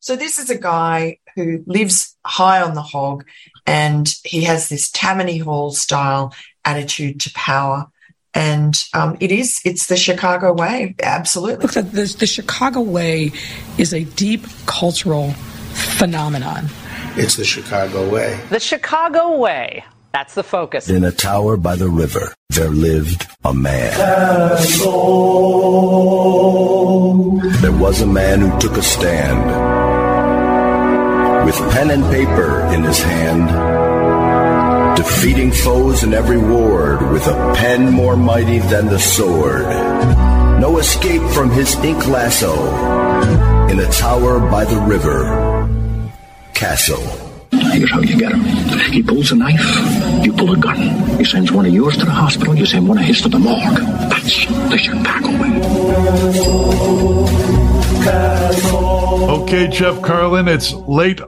So this is a guy who lives high on the hog and he has this Tammany Hall style attitude to power. And um, it is, it's the Chicago way, absolutely. Look, the, the, the Chicago way is a deep cultural phenomenon. It's the Chicago way. The Chicago way. That's the focus. In a tower by the river, there lived a man. There was a man who took a stand. With pen and paper in his hand, defeating foes in every ward with a pen more mighty than the sword. No escape from his ink lasso in a tower by the river. Kasso. Here's how you get him. He pulls a knife, you pull a gun. He sends one of yours to the hospital, you send one of his to the morgue. That's the Chicago way. Okay, Jeff Carlin, it's late.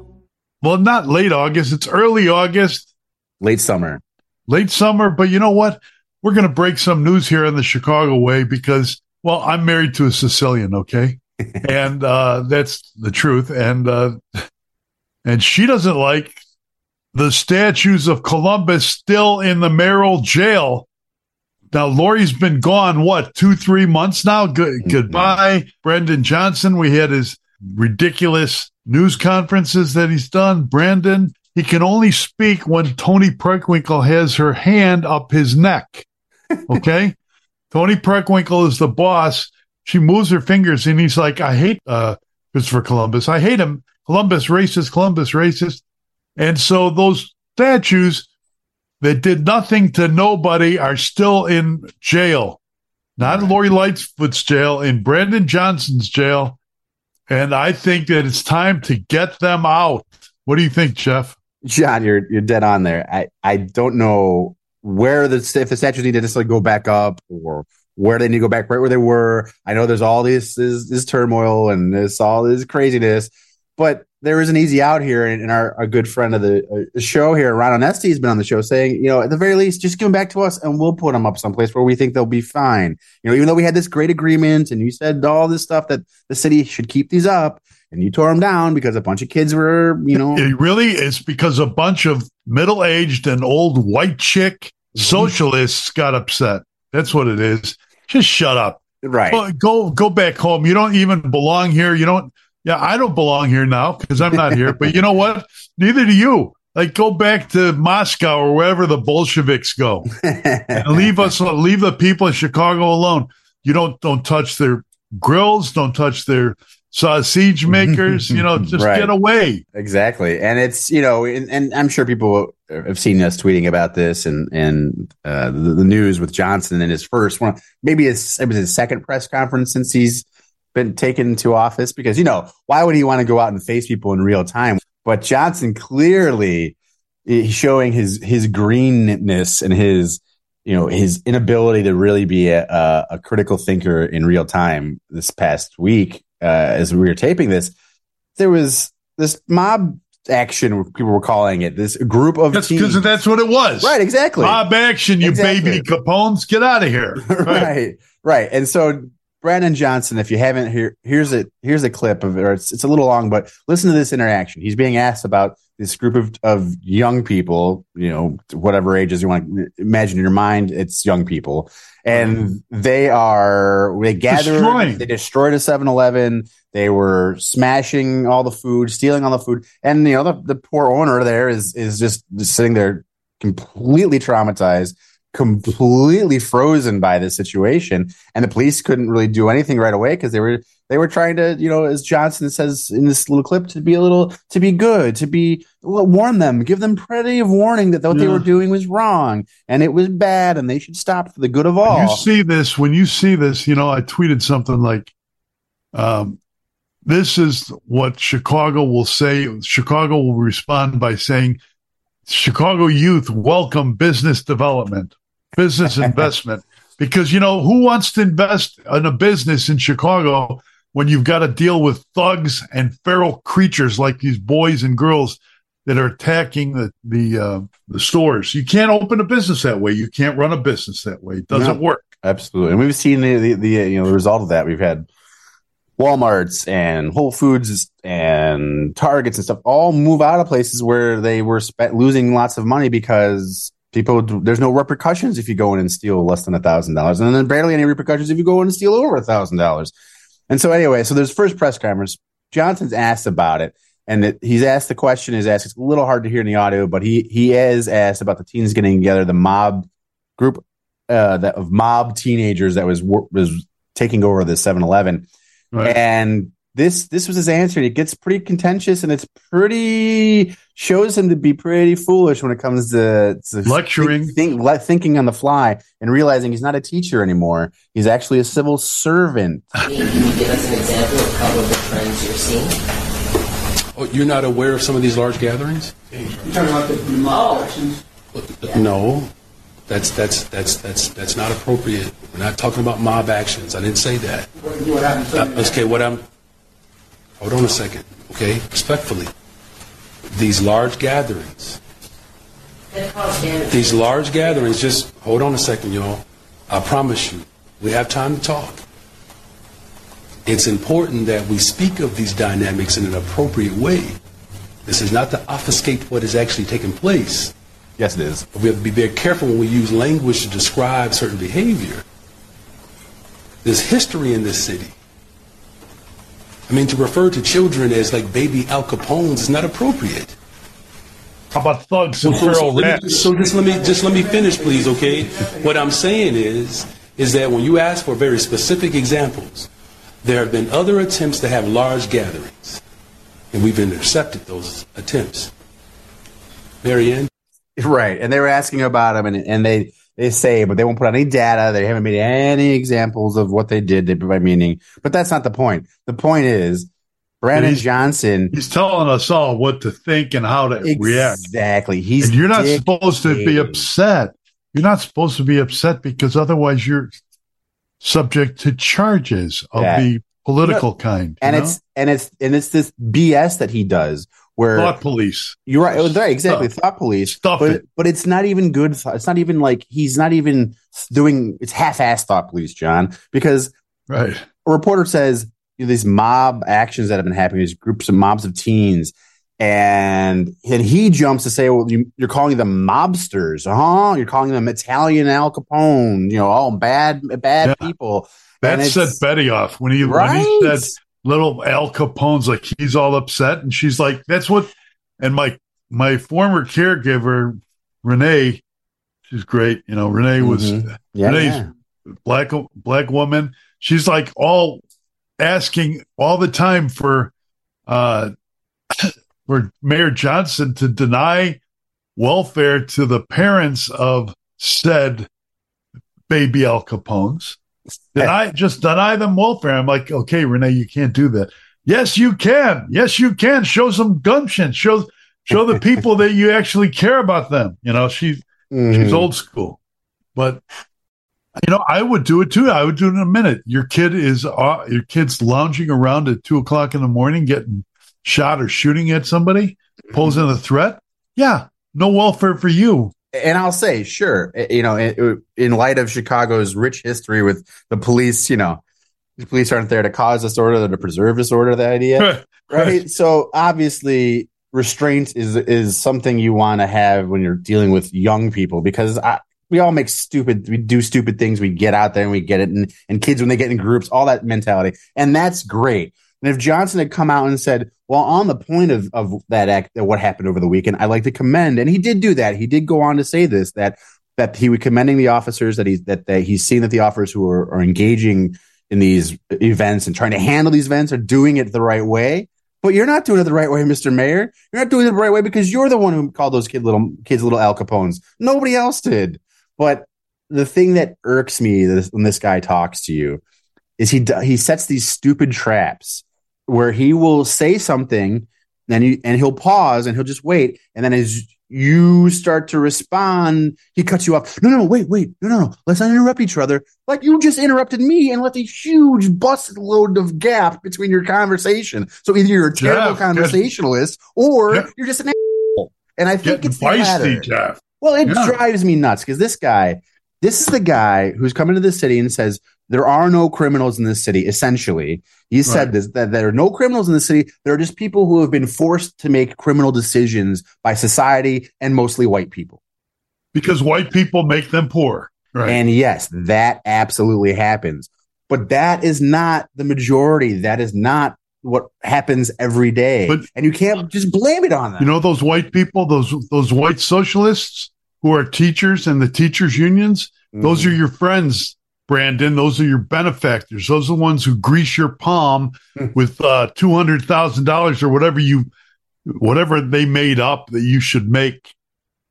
Well, not late August, it's early August. Late summer. Late summer, but you know what? We're going to break some news here in the Chicago way because, well, I'm married to a Sicilian, okay? and uh, that's the truth. And uh, and she doesn't like the statues of Columbus still in the Merrill jail. Now, Lori's been gone, what, two, three months now? Good, mm-hmm. Goodbye, Brandon Johnson. We had his ridiculous news conferences that he's done. Brandon, he can only speak when Toni Preckwinkle has her hand up his neck. Okay? Toni Preckwinkle is the boss. She moves her fingers and he's like, I hate uh, Christopher Columbus. I hate him. Columbus racist, Columbus racist. And so those statues that did nothing to nobody are still in jail. Not in Lori Lightfoot's jail, in Brandon Johnson's jail. And I think that it's time to get them out. What do you think, Jeff? John, you're you're dead on there. I, I don't know where the if the statues need to necessarily go back up or where they need to go back right where they were. I know there's all this this, this turmoil and this all this craziness but there is an easy out here, and, and our, our good friend of the uh, show here, Ron Onesti, has been on the show saying, you know, at the very least, just give them back to us, and we'll put them up someplace where we think they'll be fine. You know, even though we had this great agreement, and you said all this stuff that the city should keep these up, and you tore them down because a bunch of kids were, you know, it really is because a bunch of middle-aged and old white chick mm-hmm. socialists got upset. That's what it is. Just shut up. Right. Go go back home. You don't even belong here. You don't yeah, I don't belong here now because I'm not here. but you know what? Neither do you. Like, go back to Moscow or wherever the Bolsheviks go, and leave us, leave the people of Chicago alone. You don't don't touch their grills, don't touch their sausage makers. you know, just right. get away. Exactly, and it's you know, and, and, I'm sure people have seen us tweeting about this and and uh, the, the, news with Johnson in his first one, maybe his it was his second press conference since he's been taken into office because you know why would he want to go out and face people in real time? But johnson clearly he's showing his his greenness and his you know his inability to really be a, a critical thinker in real time this past week uh, as we were taping this there was this mob action people were calling it this group of that's because that's what it was. Right exactly. Mob action you exactly. baby capones get out of here. Right. right right. And so Brandon Johnson, if you haven't here, here's a here's a clip of it. It's, it's a little long, but listen to this interaction. He's being asked about this group of, of young people, you know, whatever ages you want to imagine in your mind, it's young people. And they are they gathered Destroying. they destroyed a 7-Eleven. They were smashing all the food, stealing all the food. And you know, the, the poor owner there is is just sitting there completely traumatized completely frozen by this situation. And the police couldn't really do anything right away because they were they were trying to you know as johnson says in this little clip to be a little to be good to be warn them give them plenty of warning that what yeah. they were doing was wrong and it was bad and they should stop for the good of all when you see this when you see this you know i tweeted something like um, this is what chicago will say chicago will respond by saying chicago youth welcome business development business investment because you know who wants to invest in a business in Chicago when you've got to deal with thugs and feral creatures like these boys and girls that are attacking the the uh, the stores. You can't open a business that way. You can't run a business that way. It doesn't no, work. Absolutely, and we've seen the, the, the you know the result of that. We've had Walmarts and Whole Foods and Targets and stuff all move out of places where they were spe- losing lots of money because people there's no repercussions if you go in and steal less than a thousand dollars, and then barely any repercussions if you go in and steal over a thousand dollars. And so anyway, so there's first press conference. Johnson's asked about it, and it, he's asked the question is asked. It's a little hard to hear in the audio, but he he is asked about the teens getting together, the mob group uh, that of mob teenagers that was was taking over the 7-Eleven. Right. And this this was his answer. It gets pretty contentious, and it's pretty shows him to be pretty foolish when it comes to, to lecturing, think, think, thinking on the fly, and realizing he's not a teacher anymore. He's actually a civil servant. Can you give us an example of a couple of the trends you're seeing? Oh, you're not aware of some of these large gatherings? You're talking about the mob elections? No, that's that's that's that's that's not appropriate. We're not talking about mob actions. I didn't say that. What, happened? Uh, okay, what I'm. Hold on a second. Okay, respectfully, these large gatherings. These large gatherings. Just hold on a second, y'all. I promise you, we have time to talk. It's important that we speak of these dynamics in an appropriate way. This is not to obfuscate what is actually taking place. Yes, it is. We have to be very careful when we use language to describe certain behavior. There's history in this city. I mean, to refer to children as like baby Al Capones is not appropriate. How about thugs and feral so, rats? So just let me just let me finish, please, okay? What I'm saying is, is that when you ask for very specific examples, there have been other attempts to have large gatherings, and we've intercepted those attempts. Marianne? Right. And they were asking about them, and, and they, they say, but they won't put out any data. They haven't made any examples of what they did. They provide meaning. But that's not the point. The point is, Brandon he's, Johnson. He's telling us all what to think and how to exactly. react. Exactly. He's and you're not supposed to be upset. You're not supposed to be upset because otherwise you're subject to charges of yeah. the political you know, kind. And know? it's and it's and it's this BS that he does where thought police. You're right. Oh, right. Exactly. Thought police. Stuff but, it. but it's not even good. It's not even like he's not even doing. It's half-assed thought police, John, because right. A reporter says you know, these mob actions that have been happening, these groups of mobs of teens. And and he jumps to say, "Well, you, are calling them mobsters, huh? You're calling them Italian Al Capone, you know, all bad, bad yeah. people." That set Betty off when he right? when he said little Al Capone's like he's all upset, and she's like, "That's what." And my my former caregiver Renee, she's great. You know, Renee was mm-hmm. yeah, Renee's yeah. black black woman. She's like all asking all the time for uh for Mayor Johnson to deny welfare to the parents of said baby Al Capones. Deny just deny them welfare. I'm like, okay, Renee, you can't do that. Yes, you can. Yes, you can. Show some gumption. Show show the people that you actually care about them. You know, she's mm-hmm. she's old school, but you know, I would do it too. I would do it in a minute. Your kid is uh, your kid's lounging around at two o'clock in the morning, getting shot or shooting at somebody, posing a threat. Yeah, no welfare for you and I'll say, sure, eh, you know, in, light of Chicago's rich history with the police, you know, the police aren't there to cause disorder, they're to preserve disorder. The idea, right? right? So obviously, restraint is is something you want to have when you're dealing with young people because I, we all make stupid, we do stupid things. We get out there and we get it, and, and kids when they get in groups, all that mentality, and that's great. And if Johnson had come out and said, well, on the point of, of that act, what happened over the weekend, I'd like to commend, and he did do that. He did go on to say this, that, that he was commending the officers that he's, that, that he's seen that the officers who are, are engaging in these events and trying to handle these events are doing it the right way. But you're not doing it the right way, Mr. Mayor. You're not doing it the right way because you're the one who called those kid little kids little Al Capones. Nobody else did. But the thing that irks me when this guy talks to you is he he sets these stupid traps where he will say something and you and he'll pause and he'll just wait. And then as you start to respond he cuts you off. No no no wait wait. No no no. Let's not interrupt each other. Like you just interrupted me and left a huge bus load of gap between your conversation. So either you're a terrible conversationalist or Jeff, you're just an asshole. And i think it's the latter. Jeff. well it yeah. drives me nuts because this guy this is the guy who's coming to the city and says there are no criminals in this city. Essentially, he said Right. this that there are no criminals in the city. There are just people who have been forced to make criminal decisions by society and mostly white people. because white people make them poor. Right. And yes, that absolutely happens. But that is not the majority. That is not what happens every day. But- and you can't just blame it on them. You know those white people, those those white socialists who are teachers and the teachers unions. Those Mm-hmm. are your friends, Brandon. Those are your benefactors. Those are the ones who grease your palm Hmm. with uh, two hundred thousand dollars or whatever you, whatever they made up that you should make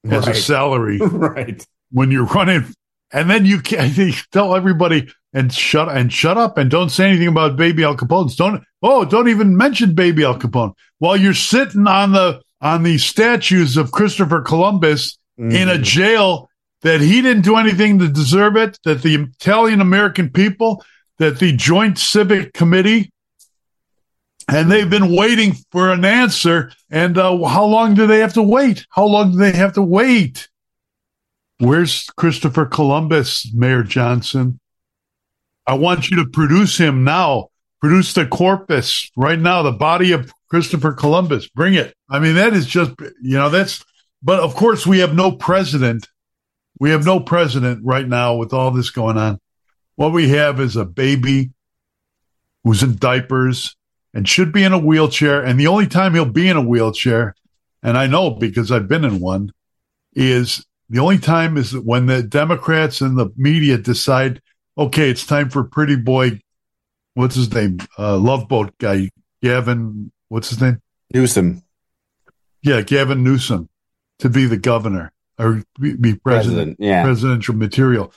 as a salary right. when you're running. And then you can you tell everybody and shut and shut up and don't say anything about baby Al Capone's. Don't oh don't even mention baby Al Capone while you're sitting on the on the statues of Christopher Columbus in a jail that he didn't do anything to deserve it. That the Italian American people, that the Joint Civic Committee, and they've been waiting for an answer. And uh, how long do they have to wait? How long do they have to wait? Where's Christopher Columbus, Mayor Johnson? I want you to produce him now. Produce the corpus right now, the body of Christopher Columbus. Bring it. I mean, that is just, you know, that's, but of course, we have no president. We have no president right now with all this going on. What we have is a baby who's in diapers and should be in a wheelchair. And the only time he'll be in a wheelchair, and I know because I've been in one, is the only time is when the Democrats and the media decide, okay, it's time for pretty boy, what's his name? Uh, Love Boat guy, Gavin, what's his name? Newsom. Yeah, Gavin Newsom to be the governor or be, be president, President, yeah. presidential material.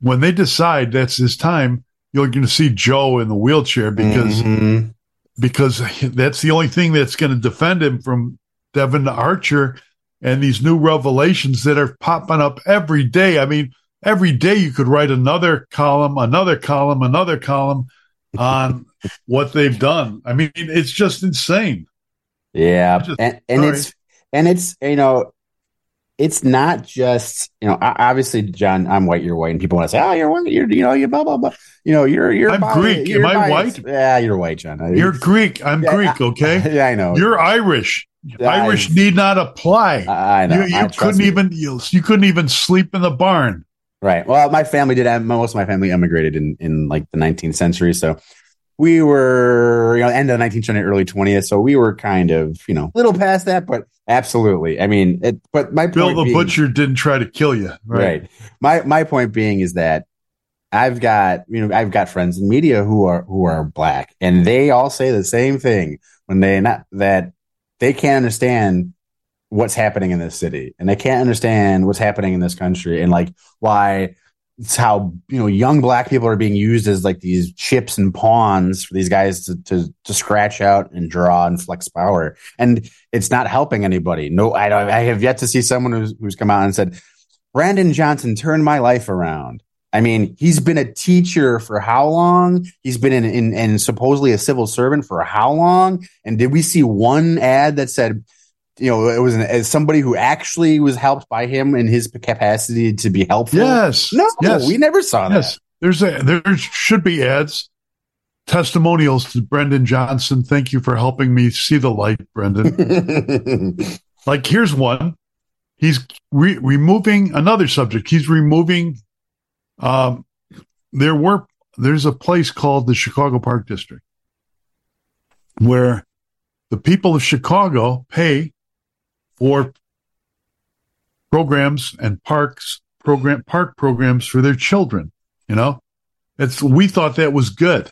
When they decide that's his time, you're going to see Joe in the wheelchair because Mhm. because that's the only thing that's going to defend him from Devon Archer and these new revelations that are popping up every day. I mean, every day you could write another column, another column, another column on what they've done. I mean, it's just insane. Yeah, Just- and, and it's and it's you know, it's not just you know. Obviously, John, I'm white. You're white, and people want to say, "Oh, you're white. You're you know, you blah blah blah." You know, you're you're. I'm bi- Greek. you're Am I white? Yeah, you're white, John. You're Greek. I'm Yeah, Greek, okay? yeah, I know. You're Irish. Yeah, I- Irish need not apply. I know. You, you trust couldn't even you, you couldn't even sleep in the barn. Right. Well, my family did. Uh, most of my family emigrated in in like the 19th century, so we were you know end of the 19th century, early 20th. So we were kind of you know a little past that, but absolutely. I mean, it, but my Bill the being- butcher didn't try to kill you, right? right. My my point being is that I've got you know I've got friends in media who are who are black, and they all say the same thing when they not that they can't understand what's happening in this city, and they can't understand what's happening in this country, and like why it's how you know young black people are being used as like these chips and pawns for these guys to to, to scratch out and draw and flex power, and it's not helping anybody. No, I don't, I have yet to see someone who's who's come out and said Brandon Johnson turned my life around. I mean, he's been a teacher for how long? He's been in, in and supposedly a civil servant for how long? And did we see one ad that said, you know, it was an, as somebody who actually was helped by him in his capacity to be helpful? Yes. No, Yes. we never saw that. Yes. There's a there should be ads, testimonials to Brandon Johnson. Thank you for helping me see the light, Brandon. like here's one. He's re- removing another subject. He's removing. Um, there were there's a place called the Chicago Park District where the people of Chicago pay for programs and parks program park programs for their children. You know, it's we thought that was good,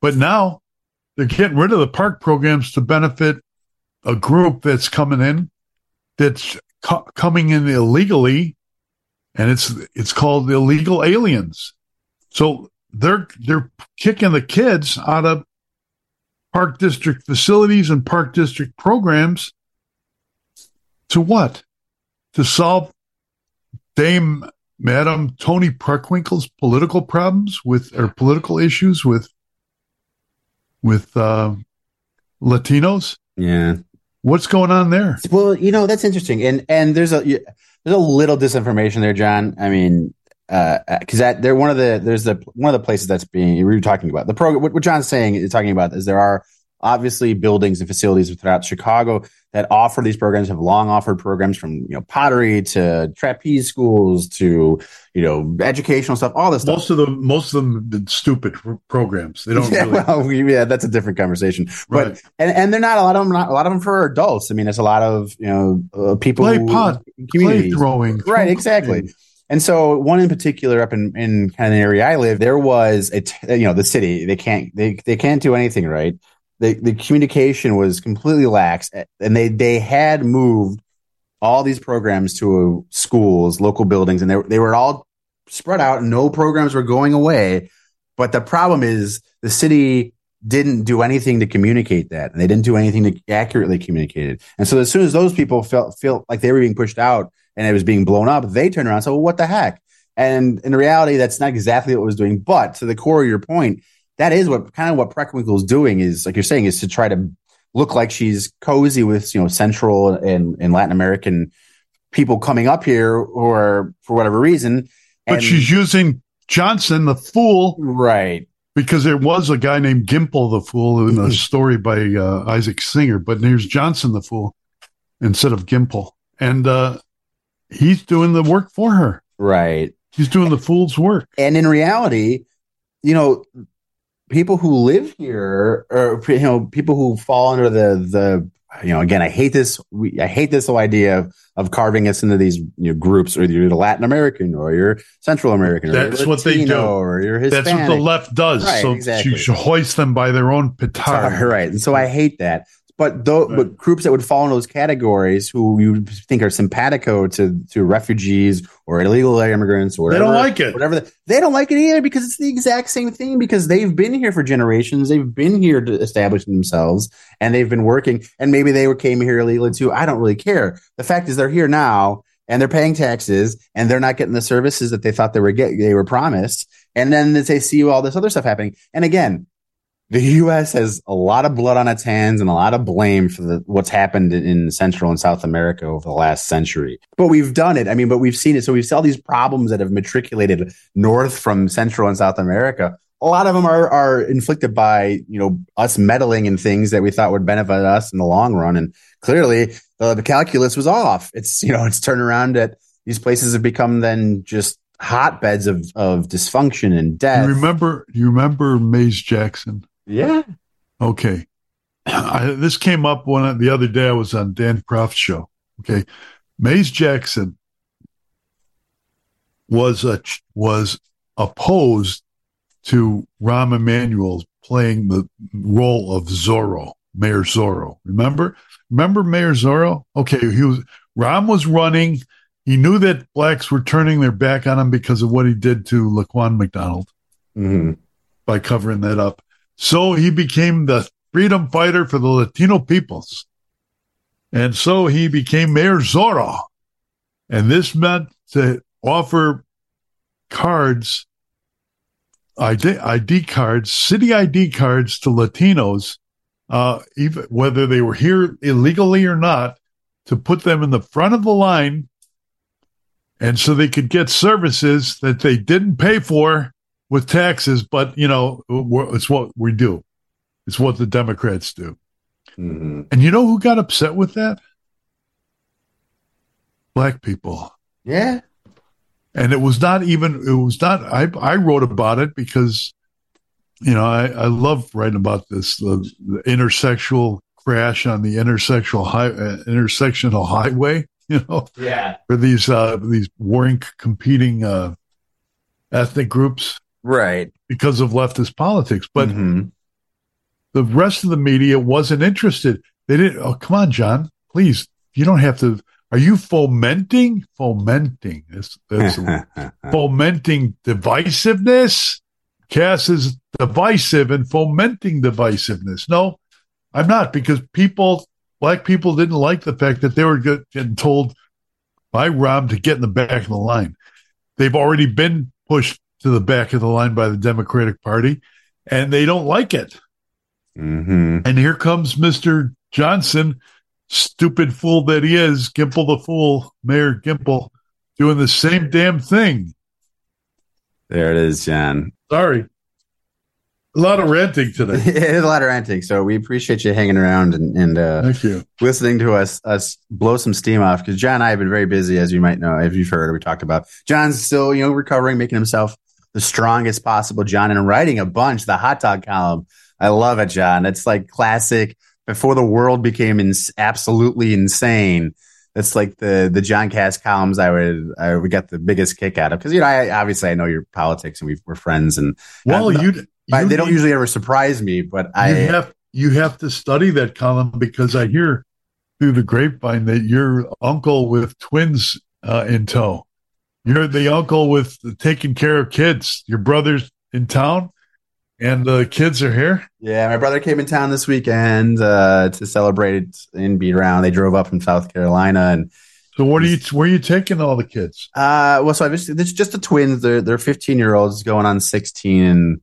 but now they're getting rid of the park programs to benefit a group that's coming in that's co- coming in illegally, and it's it's called illegal aliens. So they're they're kicking the kids out of park district facilities and park district programs to what? To solve Dame Madam Toni Preckwinkle's political problems with or political issues with with uh, Latinos. Yeah. What's going on there? Well, you know that's interesting, and and there's a there's a little disinformation there, John. I mean, because that they're one of the there's the one of the places that's being we were talking about the program. What, what John's saying is talking about is there are obviously buildings and facilities throughout Chicago that offer these programs have long offered programs from you know pottery to trapeze schools to you know educational stuff all this stuff. Most of them, most of them, stupid programs. They don't. yeah, really, well, yeah, that's a different conversation. But and and they're not a lot of them. Not a lot of them for adults. I mean, it's a lot of you know uh, people play pot, play throwing, Right, exactly. And so, one in particular, up in, in kind of the area I live, there was a t- you know the city. They can't they they can't do anything right. The the communication was completely lax, and they they had moved all these programs to schools, local buildings, and they they were all spread out. No programs were going away, but the problem is the city didn't do anything to communicate that, and they didn't do anything to accurately communicate it. And so, as soon as those people felt felt like they were being pushed out and it was being blown up, they turned around and said, "Well, what the heck?" And in reality, that's not exactly what was doing. But to the core of your point, that is what kind of what Preckwinkle is doing is like you're saying is to try to look like she's cozy with you know Central and, and Latin American people coming up here or for whatever reason. But she's using Johnson, the fool, right? Because there was a guy named Gimpel, the fool, in a story by uh, Isaac Singer. But here's Johnson, the fool, instead of Gimpel, and uh, he's doing the work for her. Right. He's doing the fool's work. And in reality, you know, people who live here or you know people who fall under the the you know again i hate this we, i hate this whole idea of, of carving us into these you know, groups or you're the latin american or you're central american or That's what they Latino, do. or you're Hispanic. That's what the left does. Right, so exactly. you should hoist them by their own petard. right and so i hate that but though but groups that would fall in those categories who you think are simpatico to to refugees or illegal immigrants or They whatever, don't like it. whatever the, they don't like it either because it's the exact same thing because they've been here for generations. They've been here to establish themselves and they've been working and maybe they were came here illegally too. I don't really care. The fact is they're here now and they're paying taxes and they're not getting the services that they thought they were get they were promised. And then they see all this other stuff happening. And again the U.S. has a lot of blood on its hands and a lot of blame for the, what's happened in Central and South America over the last century. But we've done it. I mean, but we've seen it. So we've seen all these problems that have matriculated north from Central and South America. A lot of them are are inflicted by you know us meddling in things that we thought would benefit us in the long run, and clearly the calculus was off. It's you know it's turned around that these places have become then just hotbeds of of dysfunction and death. You remember? You remember Maze Jackson? Yeah. Okay. I, this came up one the other day. I was on Dan Proft's show. Okay, Maze Jackson was a was opposed to Rahm Emanuel playing the role of Zorro, Mayor Zorro. Remember? Remember Mayor Zorro? Okay, he was Rahm was running. He knew that blacks were turning their back on him because of what he did to Laquan McDonald mm-hmm. by covering that up. So he became the freedom fighter for the Latino peoples. And so he became Mayor Zorro. And this meant to offer cards, ID, ID cards, city ID cards to Latinos, uh, even whether they were here illegally or not, to put them in the front of the line. And so they could get services that they didn't pay for with taxes, but you know, it's what we do. It's what the Democrats do. And you know who got upset with that? Black people. Yeah. And it was not even, it was not, I, I wrote about it because, you know, I, I love writing about this, the, the intersexual crash on the intersectional high, uh, intersectional highway, you know, Yeah. for these, uh, these warring, competing, uh, ethnic groups. Right. Because of leftist politics. But Mm-hmm. the rest of the media wasn't interested. They didn't. Oh, come on, John. Please, you don't have to. Are you fomenting? Fomenting. That's, that's fomenting divisiveness. Kass is divisive and fomenting divisiveness. No, I'm not because people, black people, didn't like the fact that they were get- getting told by Rahm to get in the back of the line. They've already been pushed to the back of the line by the Democratic Party, and they don't like it. Mm-hmm. And here comes Mr. Johnson, stupid fool that he is, Gimpel the fool, Mayor Gimpel, doing the same damn thing. There it is, John. Sorry. A lot of ranting today. it is a lot of ranting. So we appreciate you hanging around and, and uh, Thank you. listening to us us blow some steam off because John and I have been very busy, as you might know, if you've heard or we talked about. John's still, you know, recovering, making himself the strongest possible John and writing a bunch, the hot dog column. I love it, John. It's like classic before the world became ins- absolutely insane. It's like the the John Kass columns I would I would get the biggest kick out of because you know I obviously I know your politics and we, we're friends and Well, you, they don't usually ever surprise me, but I you have you have to study that column because I hear through the grapevine that your uncle with twins uh, in tow. You're the uncle with taking care of kids. Your brother's in town, and the kids are here. Yeah, my brother came in town this weekend uh, to celebrate it and be around. They drove up from South Carolina, and So what are you? Where are you taking all the kids? uh, well, so I've just, it's just the twins. They're they're 15 year olds going on 16, and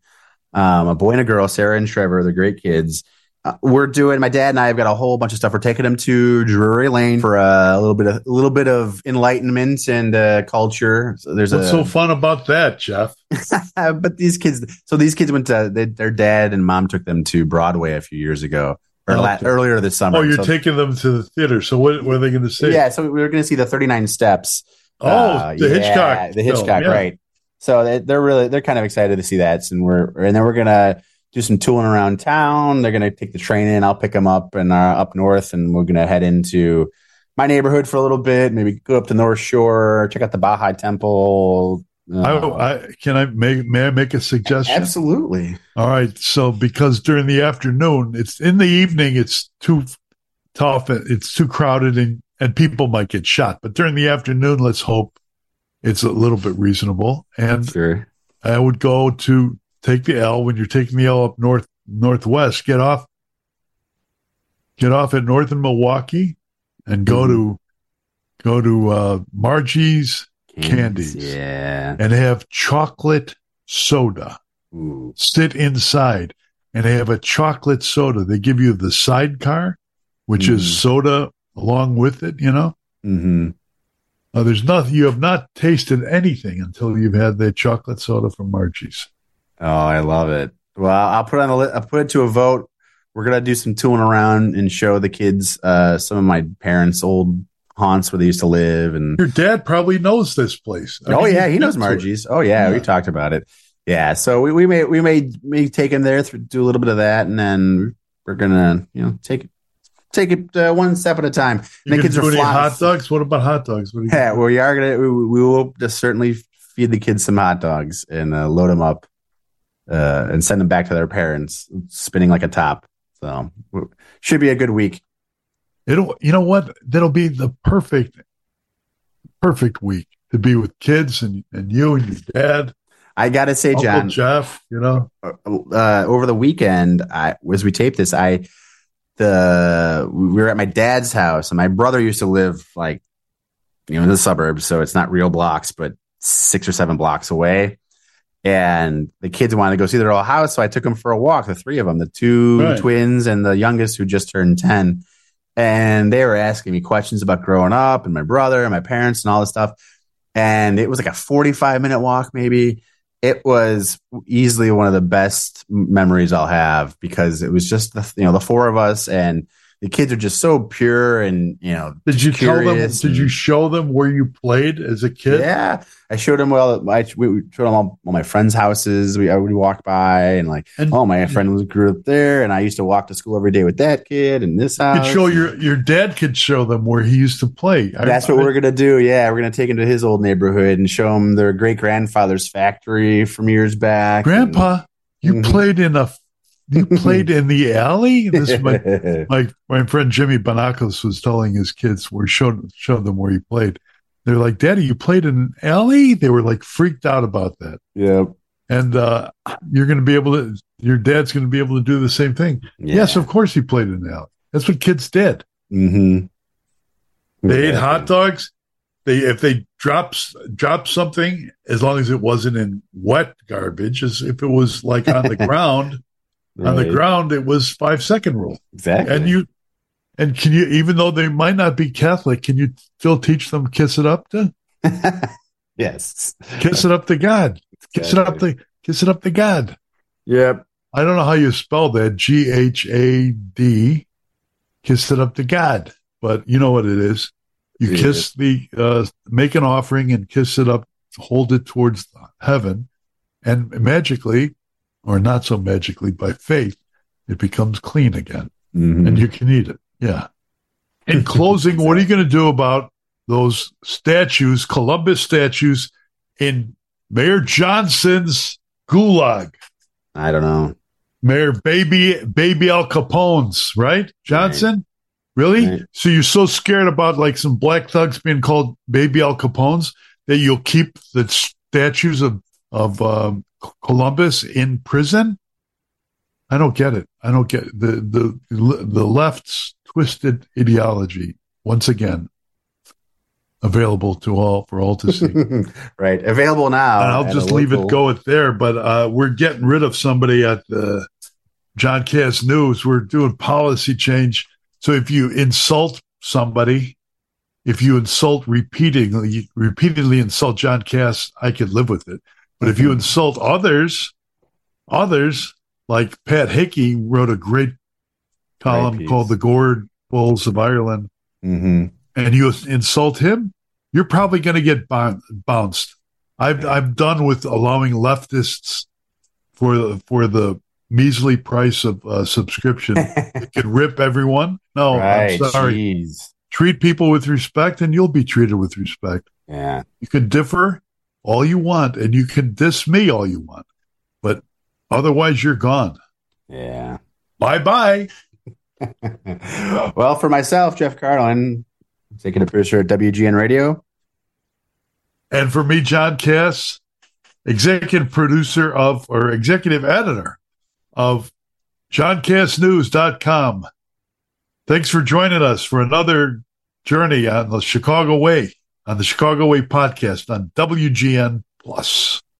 um, a boy and a girl, Sarah and Trevor. They're great kids. Uh, we're doing. My dad and I have got a whole bunch of stuff. We're taking them to Drury Lane for a little bit of a little bit of enlightenment and uh, culture. So there's What's a so fun about that, Jeff? but these kids, so these kids went to they, their dad and mom took them to Broadway a few years ago or la- Okay. earlier this summer. Oh, you're So- taking them to the theater. So what, what are they going to see? Yeah, so we were going to see the 39 Steps. Oh, Uh, the yeah, Hitchcock. the film, Hitchcock, yeah. right? So they, they're really they're kind of excited to see that, and we're and then we're gonna do some tooling around town. They're gonna take the train in. I'll pick them up and uh, up north, and we're gonna head into my neighborhood for a little bit. Maybe go up to North Shore, check out the Baha'i Temple. Uh, I, I, can I make may I make a suggestion? absolutely. All right. So because during the afternoon, it's in the evening, it's too tough. It's too crowded and, and people might get shot. But during the afternoon, let's hope it's a little bit reasonable. And Sure. I would go to take the L when you're taking the L up north, northwest, get off, get off at North and Milwaukee and go to, go to, uh, Margie's Candies. Yeah. and have chocolate soda Ooh. sit inside and they have a chocolate soda. They give you the sidecar, which Mhm. is soda along with it, you know? hmm Uh, there's nothing, you have not tasted anything until you've had that chocolate soda from Margie's. Oh, I love it. Well, I'll put it on the li- I'll put it to a vote. We're gonna do some tooling around and show the kids uh, some of my parents' old haunts where they used to live. And Your dad probably knows this place. I oh mean, yeah, he you've knows been to it. Margie's. Oh yeah, we talked about it. Yeah, so we, we may we may may take him there, th- do a little bit of that, and then we're gonna you know take it take it uh, one step at a time. You the kids are flying. hot dogs? What about hot dogs? What you Yeah, well, we are gonna we, we will just certainly feed the kids some hot dogs and uh, load them up uh, and send them back to their parents, spinning like a top. So should be a good week. It'll, you know what? That'll be the perfect, perfect week to be with kids and, and you and your dad, I gotta say, Uncle John, Jeff, you know? uh, over the weekend, I as we taped this, I the we were at my dad's house, and my brother used to live like you know in the suburbs, so it's not real blocks, but six or seven blocks away. And the kids wanted to go see their old house, so I took them for a walk. The three of them, the two Right. twins and the youngest who just turned ten, and they were asking me questions about growing up and my brother and my parents and all this stuff. And it was like a forty-five minute walk, maybe it was easily one of the best memories I'll have because it was just the you know the four of us and the kids are just so pure and you know Did you tell them, curious did you show them where you played as a kid? yeah I showed them well I we we showed them all, all my friends houses we I would walk by and like And- oh my friend was grew up there and I used to walk to school every day with that kid and this house could show your, your dad could show them where he used to play. I- That's what I- we're gonna do. Yeah, we're gonna take him to his old neighborhood and show him their great grandfather's factory from years back. Grandpa, you Mhm. played in a, you played in the alley? This my, my my friend Jimmy Bonacos was telling his kids where showed showed them where he played. They're like, "Daddy, you played in an alley?" They were like freaked out about that. Yeah. And uh, you're going to be able to. Your dad's going to be able to do the same thing. Yes, of course he played in the alley. That's what kids did. Mm-hmm. They ate hot dogs. They if they dropped dropped something, as long as it wasn't in wet garbage, as if it was like on the ground. On the ground, it was five second rule. Exactly. And you, and can you, even though they might not be Catholic, can you still teach them kiss it up to? Yes. Kiss it up to God. Kiss it up to kiss it up to God. Yep. I don't know how you spell that. G H A D. Kiss it up to God. But you know what it is. You Yeah. kiss the uh make an offering and kiss it up, hold it towards heaven, and magically, or not so magically by faith, it becomes clean again. Mhm. And you can eat it. Yeah. In closing, what are you going to do about those statues, Columbus statues in Mayor Johnson's gulag? I don't know. Mayor Baby Baby Al Capone's, right? Johnson? Really? Right. So you're so scared about like some black thugs being called Baby Al Capone's that you'll keep the statues of of um, Columbus in prison? I don't get it. I don't get the the the left's twisted ideology once again available to all for all to see. right. Available now. I'll just leave it go it there. But uh, we're getting rid of somebody at the John Kass News. We're doing policy change. So if you insult somebody, if you insult repeatedly, repeatedly insult John Kass, I could live with it. But if Mm-hmm. you insult others, others like Pat Hickey wrote a great column piece. called "The Gourd Bulls of Ireland," Mhm. and you insult him, you're probably going to get boun- bounced. I've I'm done with allowing leftists for the for the measly price of uh, subscription. it could rip everyone. No, right. I'm sorry. Jeez. Treat people with respect, and you'll be treated with respect. Yeah. You can differ all you want, and you can diss me all you want, but otherwise, you're gone. Yeah. Bye bye. well, for myself, Jeff Carlin, taking executive producer at WGN Radio. And for me, John Kass, executive producer of or executive editor of JohnKassNews.com. Thanks for joining us for another journey on the Chicago Way, on the Chicago Way podcast on WGN Plus.